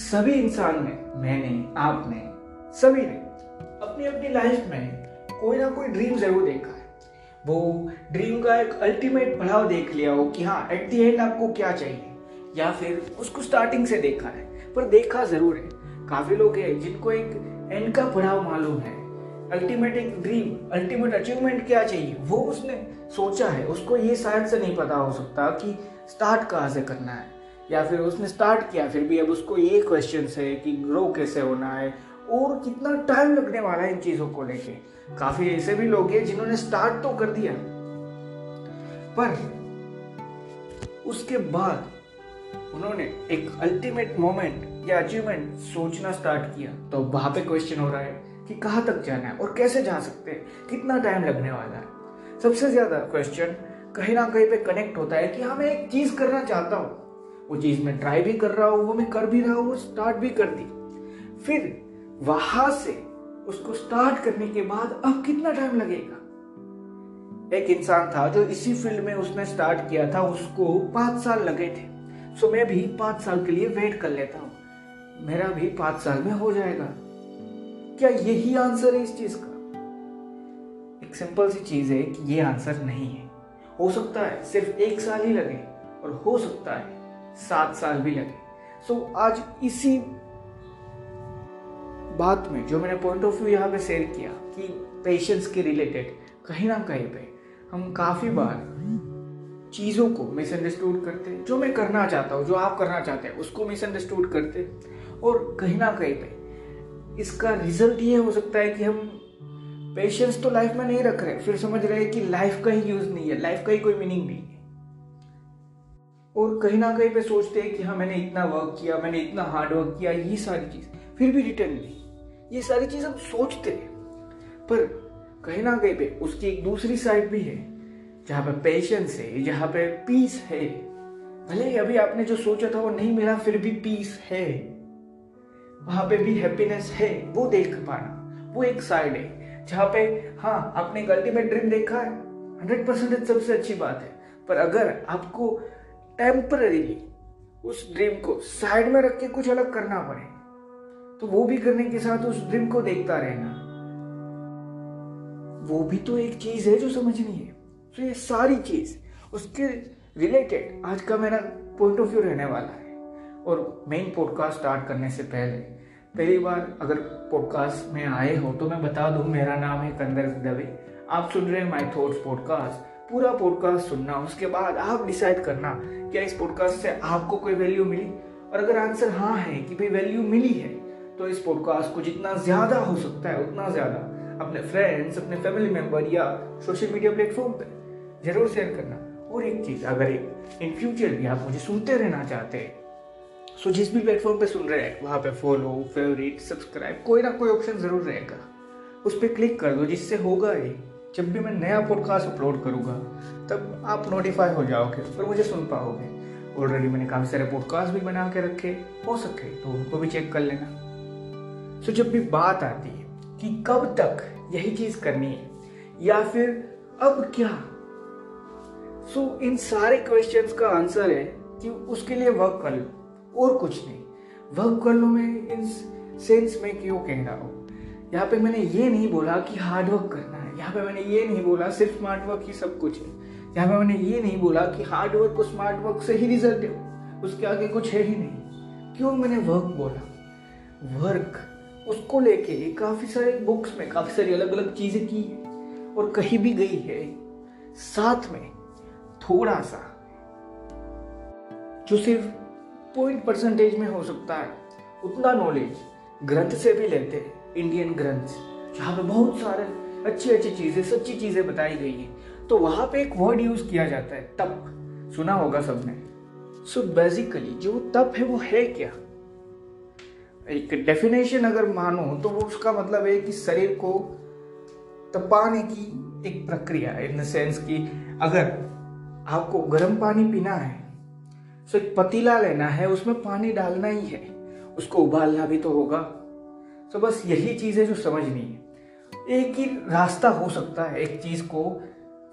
सभी इंसान ने मैंने, आपने, सभी ने अपनी अपनी लाइफ में कोई ना कोई ड्रीम ज़रूर देखा है। वो ड्रीम का एक अल्टीमेट पड़ाव देख लिया हो कि हाँ एट दी एंड आपको क्या चाहिए, या फिर उसको स्टार्टिंग से देखा है। पर देखा ज़रूर है। काफ़ी लोग हैं जिनको एक एंड का पड़ाव मालूम है। अल्टीमेट एक ड्रीम अल्टीमेट अचीवमेंट क्या चाहिए, वो उसने सोचा है। उसको ये शायद से नहीं पता हो सकता कि स्टार्ट कहाँ से करना है। या फिर उसने स्टार्ट किया, फिर भी अब उसको ये क्वेश्चन है कि ग्रो कैसे होना है और कितना टाइम लगने वाला है इन चीज़ों को लेके। काफ़ी ऐसे भी लोग हैं जिन्होंने स्टार्ट तो कर दिया, पर उसके बाद उन्होंने एक अल्टीमेट मोमेंट या अचीवमेंट सोचना स्टार्ट किया। तो वहाँ पे क्वेश्चन हो रहा है कि कहाँ तक जाना है और कैसे जा सकते हैं, कितना टाइम लगने वाला है। सबसे ज़्यादा क्वेश्चन कहीं ना कहीं पे कनेक्ट होता है कि हाँ मैं एक चीज़ करना चाहता हूँ वो चीज़ मैं ट्राई भी कर रहा हूँ, वो मैं कर भी रहा हूँ स्टार्ट भी कर दी फिर वहाँ से उसको स्टार्ट करने के बाद अब कितना टाइम लगेगा? एक इंसान था जो इसी फ़ील्ड में उसने स्टार्ट किया था, उसको पाँच साल लगे थे। सो मैं भी पाँच साल के लिए वेट कर लेता हूँ। मेरा भी पाँच साल में हो जाएगा। क्या यही आंसर है इस चीज़ का? एक सिंपल सी चीज़ है कि ये आंसर नहीं है। हो सकता है सिर्फ़ एक साल ही लगे और हो सकता है सात साल भी लगे। सो so, आज इसी बात में जो मैंने पॉइंट ऑफ़ व्यू यहाँ पे शेयर किया कि पेशेंस के रिलेटेड कहीं ना कहीं पे हम काफ़ी बार चीज़ों को मिसअंडरस्टूड करते जो मैं करना चाहता हूँ जो आप करना चाहते हैं उसको मिसअंडरस्टूड करते और कहीं ना कहीं पे इसका रिज़ल्ट ये हो सकता है कि हम पेशेंस तो लाइफ में नहीं रख रहे फिर समझ रहे हैं कि लाइफ का ही यूज़ नहीं है लाइफ का ही कोई मीनिंग नहीं है। और कहीं ना कहीं पे सोचते हैं कि हाँ मैंने इतना वर्क किया, मैंने इतना हार्ड वर्क किया, ये सारी चीज़। फिर भी रिटर्न नहीं। ये सारी चीज़ हम सोचते हैं। पर कहीं ना कहीं पे उसकी एक दूसरी साइड भी है, जहाँ पे पेशेंस है, जहाँ पे पीस है। भले ही अभी आपने जो सोचा था वो नहीं मिला, फिर भी पीस है। वहाँ पे भी हैप्पीनेस है, वो देख पाना। वो एक साइड है, जहाँ पे हाँ आपने एक अल्टीमेट ड्रीम देखा है। हंड्रेड परसेंट सबसे अच्छी बात है। पर अगर आपको टेम्पररीली उस ड्रीम को साइड में रख के कुछ अलग करना पड़े। तो वो भी करने के साथ उस ड्रीम को देखता रहना। वो भी तो एक चीज़ है जो समझनी है। तो ये सारी चीज़, उसके रिलेटेड आज का मेरा पॉइंट ऑफ़ व्यू रहने वाला है। और मेन पॉडकास्ट स्टार्ट करने से पहले, पहली बार अगर पॉडकास्ट में आए हो तो मैं बता दूँ, मेरा नाम है कंदर दवे। आप सुन रहे हैं माई थॉट्स पॉडकास्ट पूरा पॉडकास्ट सुनना, उसके बाद आप डिसाइड करना क्या इस पॉडकास्ट से आपको कोई वैल्यू मिली। और अगर आंसर हाँ है कि भाई वैल्यू मिली है तो इस पॉडकास्ट को जितना ज़्यादा हो सकता है, उतना ज़्यादा अपने फ्रेंड्स अपने फैमिली मेंबर या सोशल मीडिया प्लेटफॉर्म पर ज़रूर शेयर करना। और एक चीज़, अगर एक इन फ्यूचर भी आप मुझे सुनते रहना चाहते हैं सो जिस भी प्लेटफॉर्म पे सुन रहे हैं, वहाँ पे फॉलो फेवरेट सब्सक्राइब कोई ना कोई ऑप्शन ज़रूर रहेगा। उस पर क्लिक कर दो, जिससे होगा ये जब भी मैं नया पॉडकास्ट अपलोड करूँगा, तब आप नोटिफाई हो जाओगे और मुझे सुन पाओगे। ऑलरेडी मैंने काफ़ी सारे पॉडकास्ट भी बना के रखे, हो सके तो उनको भी चेक कर लेना। सो जब भी बात आती है कि कब तक यही चीज़ करनी है, या फिर अब क्या सो इन सारे क्वेश्चंस का आंसर है कि उसके लिए वर्क कर लो, और कुछ नहीं। वर्क कर लो मैं इन सेंस में क्यों कह रहा हूँ? यहाँ पे मैंने ये नहीं बोला कि हार्ड वर्क करना यहाँ पे मैंने ये नहीं बोला सिर्फ़ स्मार्ट वर्क ही सब कुछ है। यहाँ पे मैंने ये नहीं बोला कि हार्ड वर्क और स्मार्ट वर्क से ही रिज़ल्ट है उसके आगे कुछ है ही नहीं। क्यों मैंने वर्क बोला? वर्क उसको लेके काफ़ी सारे बुक्स में काफ़ी सारी अलग अलग चीज़ें की है और कहीं भी गई है। साथ में थोड़ा सा जो सिर्फ़ पॉइंट परसेंटेज में हो सकता है, उतना नॉलेज ग्रंथ से भी लेते हैं इंडियन ग्रंथ। जहाँ पे बहुत सारे अच्छी अच्छी चीज़ें, सच्ची चीज़ें बताई गई है। तो वहाँ पे एक वर्ड यूज़ किया जाता है, तप। सुना होगा सबने? सो बेसिकली जो तप है वो है क्या? एक डेफिनेशन अगर मानो तो वो उसका मतलब है कि शरीर को तपाने की एक प्रक्रिया इन द सेंस कि अगर आपको गर्म पानी पीना है सो एक पतीला लेना है, उसमें पानी डालना ही है। उसको उबालना भी तो होगा। तो बस यही चीज़ है जो समझनी है। एक ही रास्ता हो सकता है एक चीज़ को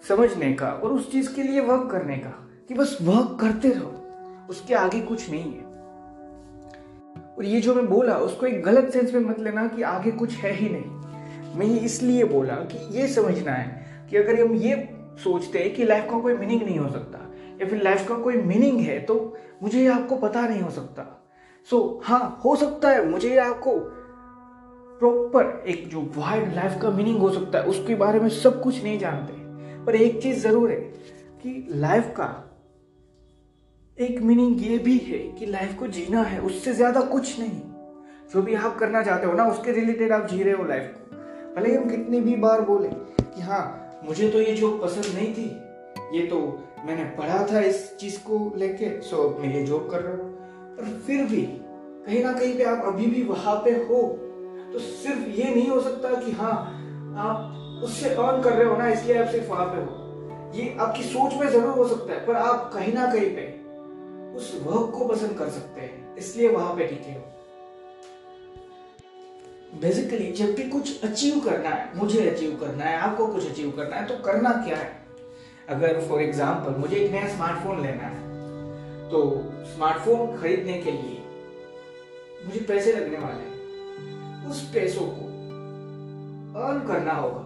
समझने का और उस चीज़ के लिए वर्क करने का कि बस वर्क करते रहो उसके आगे कुछ नहीं है। और ये जो मैं बोला उसको एक गलत सेंस में मत लेना कि आगे कुछ है ही नहीं। मैं ये इसलिए बोला कि ये समझना है कि अगर हम ये सोचते हैं कि लाइफ का कोई मीनिंग नहीं हो सकता या फिर लाइफ का कोई मीनिंग है तो मुझे आपको पता नहीं हो सकता। सो so, हाँ हो सकता है मुझे आपको प्रॉपर एक जो वाइड लाइफ का मीनिंग हो सकता है, उसके बारे में सब कुछ नहीं जानते। पर एक चीज़ ज़रूर है कि लाइफ का एक मीनिंग ये भी है कि लाइफ को जीना है, उससे ज़्यादा कुछ नहीं। जो भी आप करना चाहते हो ना, उसके रिलेटेड आप जी रहे हो लाइफ को। भले हम कितनी भी बार बोले कि हाँ मुझे तो ये जॉब पसंद नहीं थी, ये तो मैंने पढ़ा था इस चीज़ को लेके सो मैं ये जॉब कर रहा हूँ। पर फिर भी कहीं ना कहीं पे आप अभी भी वहाँ पे हो तो सिर्फ़ ये नहीं हो सकता कि हाँ आप उससे अर्न कर रहे हो ना, इसलिए आप सिर्फ़ वहाँ पे हो। ये आपकी सोच में ज़रूर हो सकता है, पर आप कहीं ना कहीं पे उस वर्क को पसंद कर सकते हैं, इसलिए वहाँ पे टिके हो। बेसिकली जब भी कुछ अचीव करना है, मुझे अचीव करना है, आपको कुछ अचीव करना है तो करना क्या है? अगर फॉर एग्ज़ाम्पल मुझे एक नया स्मार्टफ़ोन लेना है तो स्मार्टफ़ोन खरीदने के लिए मुझे पैसे लगने वाले हैं। उस पैसों को अर्न करना होगा।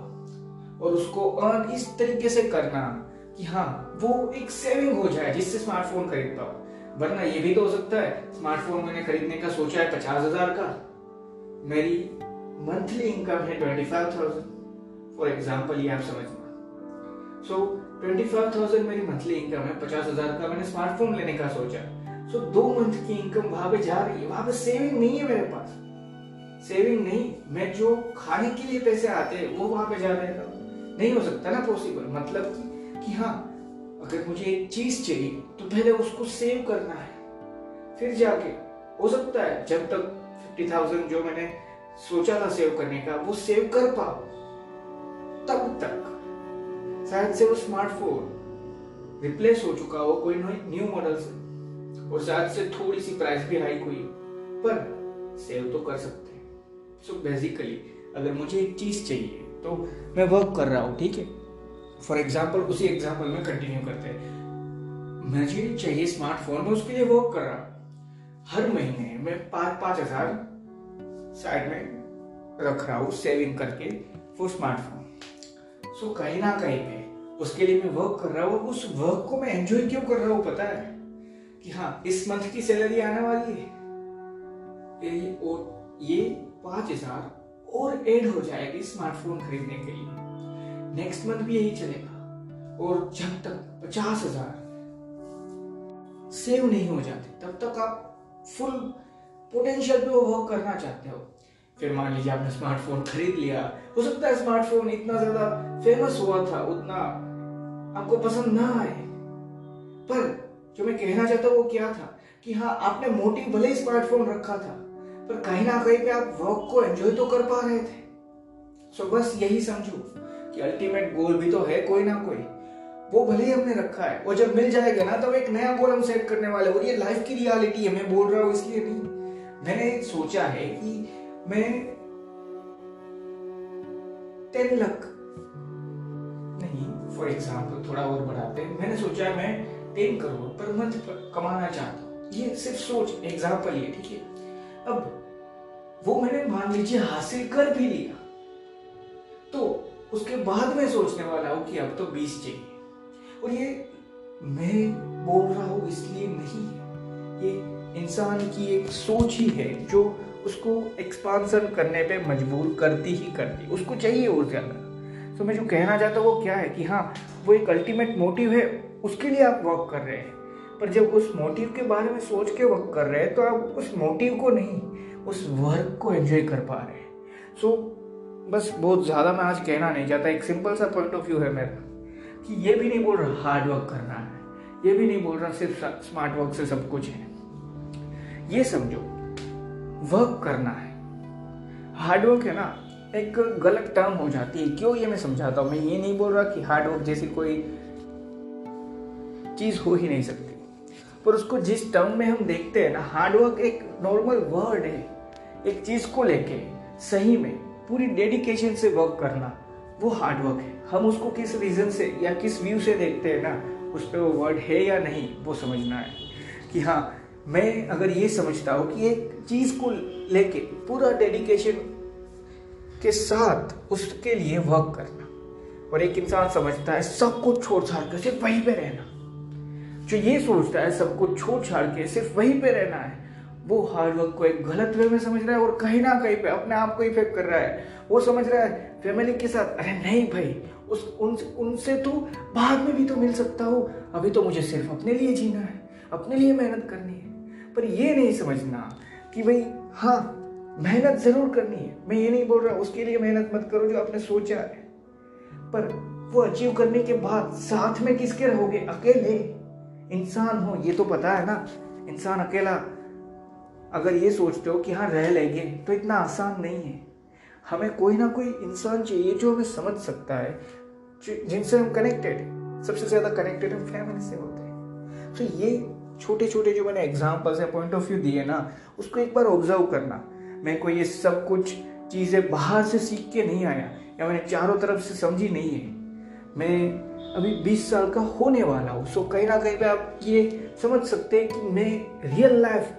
और उसको अर्न इस तरीके से करना कि हाँ वो एक सेविंग हो जाए जिससे स्मार्टफ़ोन खरीद पाओ वरना ये भी तो हो सकता है स्मार्टफ़ोन मैंने खरीदने का सोचा है पचास हज़ार का। मेरी मंथली इनकम है twenty five thousand for example ये आप समझना सो ट्वेंटी फाइव थाउज़ेंड मेरी मंथली इनकम है पचास हज़ार का मैंने स्मार्टफ़ोन लेने का सोचा। सो so, दो मंथ की इनकम वहाँ पे जा रही है वहाँ पे सेविंग नहीं है मेरे पास। सेविंग नहीं मैं जो खाने के लिए पैसे आते हैं वो वहाँ पे जा रहे हैं। नहीं हो सकता ना पॉसिबल मतलब कि, कि हाँ अगर मुझे एक चीज़ चाहिए तो पहले उसको सेव करना है। फिर जाके हो सकता है जब तक फिफ्टी थाउज़ेंड जो मैंने सोचा था सेव करने का वो सेव कर पाओ तब तक। शायद से वो स्मार्टफ़ोन रिप्लेस हो चुका हो कोई न्यू मॉडल से और शायद से थोड़ी सी प्राइस भी हाइक हुई पर सेव तो कर सकते सो so बेसिकली अगर मुझे एक चीज़ चाहिए तो मैं वर्क कर रहा हूँ, ठीक है? फॉर एग्ज़ाम्पल उसी एग्ज़ाम्पल में कंटिन्यू करते हैं। मुझे चाहिए स्मार्टफ़ोन में उसके लिए वर्क कर रहा हर महीने मैं पाँच पाँच हज़ार साइड में रख रहा हूँ सेविंग करके फॉर स्मार्टफ़ोन सो कहीं ना कहीं पे उसके लिए मैं वर्क कर रहा हूँ उस वर्क को मैं एंजॉय क्यों कर रहा हूँ, पता है? कि हाँ इस मंथ की सैलरी आने वाली है। ये पाँच हज़ार और एड हो जाएगी स्मार्टफ़ोन खरीदने के लिए। नेक्स्ट मंथ भी यही चलेगा। और जब तक पचास हज़ार सेव नहीं हो जाते, तब तक आप फुल पोटेंशियल पे वर्क करना चाहते हो। फिर मान लीजिए आपने स्मार्टफ़ोन खरीद लिया। हो सकता है स्मार्टफ़ोन इतना ज़्यादा फ़ेमस हुआ था, उतना आपको पसंद ना आए। पर जो मैं कहना चाहता हूँ वो क्या था कि हाँ आपने मोटिव भले ही स्मार्टफ़ोन रखा था पर कहीं ना कहीं पे आप वर्क को एंजॉय तो कर पा रहे थे। सो बस यही समझो कि अल्टीमेट गोल भी तो है कोई ना कोई। वो भले ही हमने रखा है। वो जब मिल जाएगा ना, तब एक नया गोल हम सेट करने वाले और ये लाइफ की रियलिटी है, मैं बोल रहा हूँ इसलिए नहीं। मैंने सोचा है कि मैं टेन लाख नहीं फॉर एग्ज़ाम्पल थोड़ा और बढ़ाते मैंने सोचा है मैं टेन करोड़ पर मंथ कमाना चाहता हूँ। ये सिर्फ़ सोच एग्ज़ाम्पल ये, ठीक है? अब वो मैंने मान लीजिए हासिल कर भी लिया। तो उसके बाद में सोचने वाला हूँ कि अब तो बीस चाहिए। और ये मैं बोल रहा हूँ इसलिए नहीं ये इंसान की एक सोच ही है जो उसको एक्सपांसन करने पे मजबूर करती ही करती उसको चाहिए और ज़्यादा तो मैं जो कहना चाहता हूँ वो क्या है कि हाँ वो एक अल्टीमेट मोटिव है, उसके लिए आप वर्क कर रहे हैं। पर जब उस मोटिव के बारे में सोच के वर्क कर रहे हैं तो आप उस मोटिव को नहीं उस वर्क को एंजॉय कर पा रहे हैं। सो so, बस बहुत ज़्यादा मैं आज कहना नहीं चाहता एक सिंपल सा पॉइंट ऑफ़ व्यू है मेरा कि ये भी नहीं बोल रहा हार्ड वर्क करना है ये भी नहीं बोल रहा सिर्फ़ स्मार्ट वर्क से सब कुछ है। ये समझो वर्क करना है। हार्ड वर्क है ना एक गलत टर्म हो जाती है क्यों ये मैं समझाता हूँ? मैं ये नहीं बोल रहा कि हार्ड वर्क जैसी कोई चीज़ हो ही नहीं सकती। पर उसको जिस टर्म में हम देखते हैं ना हार्डवर्क एक नॉर्मल वर्ड है। एक चीज़ को लेके, सही में, पूरी डेडिकेशन से वर्क करना, वो हार्डवर्क है। हम उसको किस रीज़न से या किस व्यू से देखते हैं ना, उस पर वो वर्ड है या नहीं, वो समझना है। कि हाँ मैं अगर ये समझता हूँ कि एक चीज़ को लेके पूरा डेडिकेशन के साथ उसके लिए वर्क करना, और एक इंसान समझता है सब कुछ छोड़ छाड़ कर सिर्फ़ वहीं पे रहना। जो ये सोचता है सबको छोड़ छाड़ के, सिर्फ़ वहीं पे रहना है, वो हार्ड वर्क को एक गलत वे में समझ रहा है और कहीं ना कहीं पे अपने आप को इफ़ेक्ट कर रहा है। वो समझ रहा है फैमिली के साथ, अरे नहीं भाई, उस, उन, उनसे तो बाद में भी तो मिल सकता हूँ। अभी तो मुझे सिर्फ़ अपने लिए जीना है, अपने लिए मेहनत करनी है। पर ये नहीं समझना कि भाई हाँ मेहनत ज़रूर करनी है। मैं ये नहीं बोल रहा, उसके लिए मेहनत मत करो जो आपने सोचा है। पर वो अचीव करने के बाद साथ में किसके रहोगे? अकेले। इंसान हो, ये तो पता है ना। इंसान अकेला, अगर ये सोचते हो कि हाँ रह लेंगे तो इतना आसान नहीं है। हमें कोई ना कोई इंसान चाहिए जो हमें समझ सकता है जिनसे हम कनेक्टेड सबसे ज़्यादा कनेक्टेड हम फैमिली से होते हैं। तो ये छोटे छोटे जो मैंने एग्जाम्पल्स या पॉइंट ऑफ़ व्यू दिए ना, उसको एक बार ऑब्ज़र्व करना। मैं कोई ये सब कुछ चीज़ें बाहर से सीख के नहीं आया, या मैंने चारों तरफ़ से समझी नहीं है। मैं अभी 20 साल का होने वाला हूँ। सो कहीं ना कहीं पे आप ये समझ सकते हैं कि मैं रियल लाइफ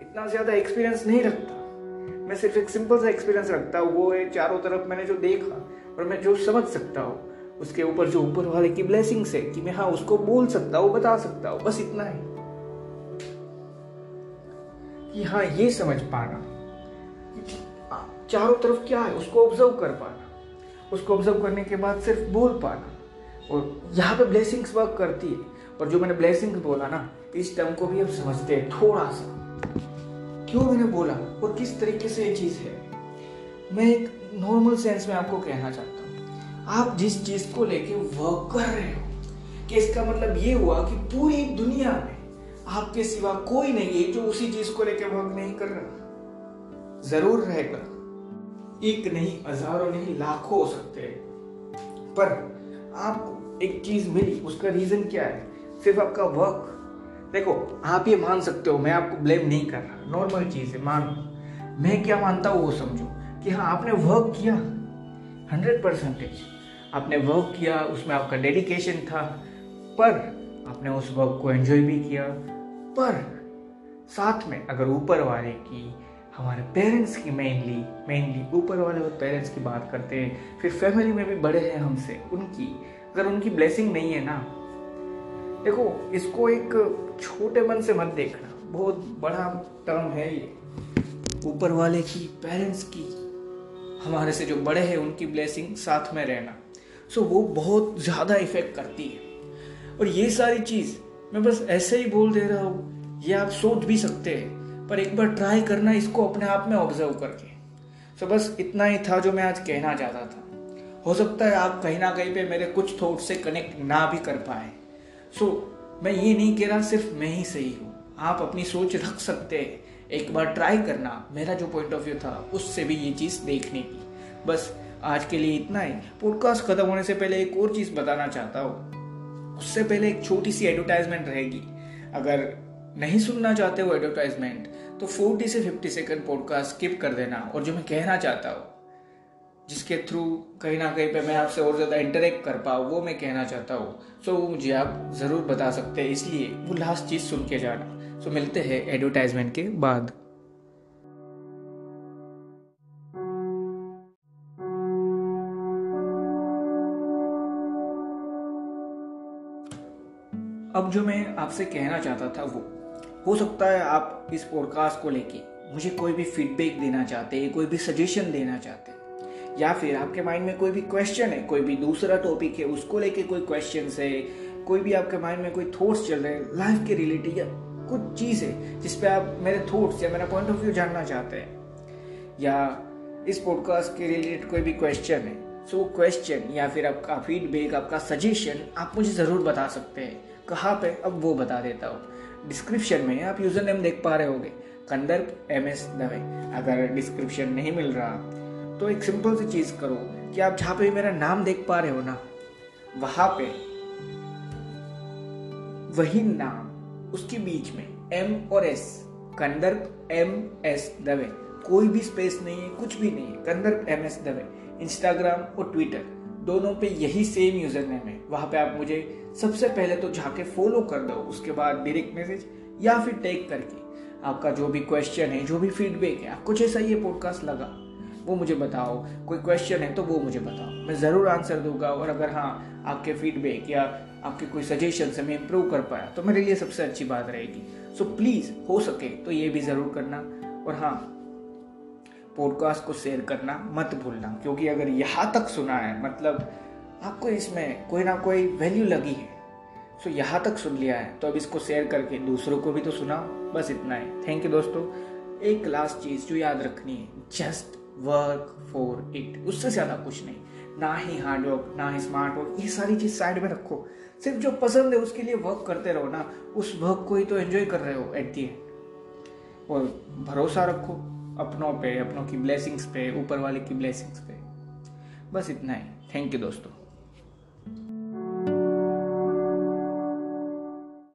इतना ज़्यादा एक्सपीरियंस नहीं रखता। मैं सिर्फ़ एक सिंपल सा एक्सपीरियंस रखता हूँ। वो है चारों तरफ़ मैंने जो देखा और मैं जो समझ सकता हूँ, उसके ऊपर जो ऊपर वाले की ब्लेसिंग्स है कि मैं हाँ उसको बोल सकता हूँ, बता सकता हूँ, बस इतना ही। कि हाँ ये समझ पाना। चारों तरफ़ क्या है, उसको ऑब्ज़र्व कर पाना। उसको ऑब्ज़र्व करने के बाद सिर्फ़ बोल पाना। और यहाँ पे ब्लेसिंग्स वर्क करती है। और जो मैंने ब्लेसिंग्स बोला ना, इस टर्म को भी अब समझते हैं थोड़ा सा क्यों मैंने बोला? और किस तरीके से ये चीज़ है? मैं एक नॉर्मल सेंस में आपको कहना चाहता हूँ। आप जिस चीज़ को लेके वर्क कर रहे हो, कि इसका मतलब ये हुआ कि पूरी दुनिया में आपके सिवा कोई नहीं है जो उसी चीज़ को लेके वर्क नहीं कर रहा। ज़रूर रहेगा। एक नहीं, हज़ारों नहीं, लाखों हो सकते हैं। पर आपको एक चीज़ मिली, उसका रीजन क्या है? सिर्फ़ आपका वर्क देखो, आप ये मान सकते हो, मैं आपको ब्लेम नहीं कर रहा। नॉर्मल चीज़ है, मान मैं क्या मानता हूँ, वो समझो कि हाँ आपने वर्क किया। हंड्रेड परसेंटेज आपने वर्क किया, उसमें आपका डेडिकेशन था, पर आपने उस वर्क को एंजॉय भी किया। पर साथ में अगर ऊपर वाले की हमारे पेरेंट्स की मेनली मेनली ऊपर वाले और पेरेंट्स की बात करते हैं, फिर फैमिली में भी बड़े हैं हमसे, उनकी, अगर उनकी ब्लेसिंग नहीं है ना, देखो, इसको एक छोटे मन से मत देखना, बहुत बड़ा टर्म है ये। ऊपर वाले की पेरेंट्स की, हमारे से जो बड़े हैं, उनकी ब्लेसिंग साथ में रहना। सो वो बहुत ज़्यादा इफ़ेक्ट करती है। और ये सारी चीज़, मैं बस ऐसे ही बोल दे रहा हूँ, ये आप सोच भी सकते हैं। पर एक बार ट्राई करना, इसको अपने आप में ऑब्ज़र्व करके। सो बस इतना ही था जो मैं आज कहना चाहता था। हो सकता है आप कहीं ना कहीं पे मेरे कुछ थॉट से कनेक्ट ना भी कर पाए। सो मैं ये नहीं कह रहा सिर्फ़ मैं ही सही हूँ। आप अपनी सोच रख सकते हैं। एक बार ट्राई करना, मेरा जो पॉइंट ऑफ़ व्यू था, उससे भी ये चीज़ देखने की। बस आज के लिए इतना ही। पॉडकास्ट खत्म होने से पहले एक और चीज़ बताना चाहता हूँ। उससे पहले एक छोटी सी एडवर्टाइजमेंट रहेगी। अगर नहीं सुनना चाहते हो एडवर्टाइजमेंट तो 40 से 50 सेकंड पॉडकास्ट स्किप कर देना और जो मैं कहना चाहता हूँ, जिसके थ्रू कहीं ना कहीं पे मैं आपसे और ज़्यादा इंटरेक्ट कर पाऊँ, वो मैं कहना चाहता हूँ। सो वो मुझे आप ज़रूर बता सकते हैं, इसलिए वो लास्ट चीज़ सुन के जाना। सो मिलते हैं एडवर्टाइजमेंट के बाद। अब जो मैं आपसे कहना चाहता था वो हो सकता है आप इस पॉडकास्ट को लेके मुझे कोई भी फीडबैक देना चाहते हैं, कोई भी सजेशन देना चाहते हैं, या फिर आपके माइंड में कोई भी क्वेश्चन है, कोई भी दूसरा टॉपिक है, उसको लेके कोई क्वेश्चन है, कोई भी आपके माइंड में कोई थॉट्स चल रहे हैं लाइफ के रिलेटेड या कुछ चीज़ है जिसपे आप मेरे थॉट्स या मेरा पॉइंट ऑफ़ व्यू जानना चाहते हैं, या इस पॉडकास्ट के रिलेटेड कोई भी क्वेश्चन है सो वो क्वेश्चन या फिर आपका फीडबैक आपका सजेशन आप मुझे ज़रूर बता सकते हैं। कहाँ पे? अब वो बता देता हूँ। डिस्क्रिप्शन में आप यूज़र नेम देख पा रहे होगे। कंदर्प एम एस दवे अगर डिस्क्रिप्शन नहीं मिल रहा तो एक सिंपल सी चीज़ करो कि आप जहाँ पे मेरा नाम देख पा रहे हो ना, वहाँ पे वही नाम, उसके बीच में एम और S Kandarp M S Dave कोई भी स्पेस नहीं है, कुछ भी नहीं है Kandarp M S Dave Instagram और ट्विटर दोनों पे यही सेम यूज़र नेम है। वहाँ पे आप मुझे सबसे पहले तो जाके फॉलो कर दो, उसके बाद डायरेक्ट मैसेज या फिर टैग करके। आपका जो भी क्वेश्चन है, जो भी फीडबैक है, आपको जैसा ये पॉडकास्ट लगा, वो मुझे बताओ। कोई क्वेश्चन है तो वो मुझे बताओ। मैं ज़रूर आंसर दूँगा और अगर हाँ आपके फीडबैक या आपके कोई सजेशन से मैं इम्प्रूव कर पाया तो मेरे लिए सबसे अच्छी बात रहेगी। सो प्लीज़ हो सके तो ये भी ज़रूर करना। और हाँ पॉडकास्ट को शेयर करना मत भूलना, क्योंकि अगर यहाँ तक सुना है मतलब आपको इसमें कोई ना कोई वैल्यू लगी है। सो यहाँ तक सुन लिया है तो अब इसको शेयर करके दूसरों को भी तो सुनाओ, बस इतना ही। थैंक यू दोस्तों। एक लास्ट चीज़ जो याद रखनी है जस्ट वर्क फॉर इट उससे ज़्यादा कुछ नहीं। ना ही हार्ड वर्क ना ही स्मार्ट वर्क ये सारी चीज़ साइड में रखो। सिर्फ़ जो पसंद है उसके लिए वर्क करते रहो ना, उस वर्क को ही तो एंजॉय कर रहे हो एट दी एंड और भरोसा रखो। अपनों पे, अपनों की ब्लेसिंग्स पे, ऊपर वाले की ब्लेसिंग्स पे। बस इतना ही। थैंक यू दोस्तों।